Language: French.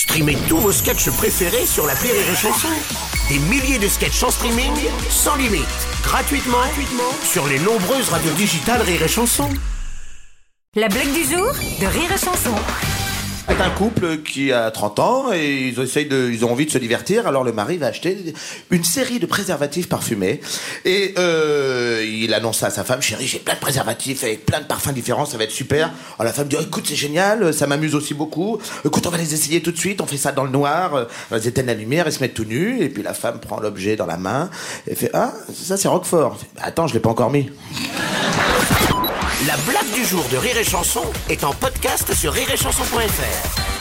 Streamez tous vos sketchs préférés sur la Rire et Chanson. Des milliers de sketchs en streaming, sans limite, gratuitement, gratuitement sur les nombreuses radios digitales Rire et Chanson. La blague du jour de Rire et Chanson. C'est un couple qui a 30 ans et ils essayent de, ils ont envie de se divertir. Alors le mari va acheter une série de préservatifs parfumés et euh, il annonce à sa femme, chérie, j'ai plein de préservatifs avec plein de parfums différents, ça va être super. La femme dit, oh, écoute, c'est génial, ça m'amuse aussi beaucoup. Écoute, on va les essayer tout de suite, on fait ça dans le noir. Elles éteignent la lumière, elles se mettent tout nus et puis la femme prend l'objet dans la main et fait, ah, ça c'est Roquefort. Attends, je l'ai pas encore mis. La blague du jour de Rire et Chanson est en podcast sur rireetchanson.fr.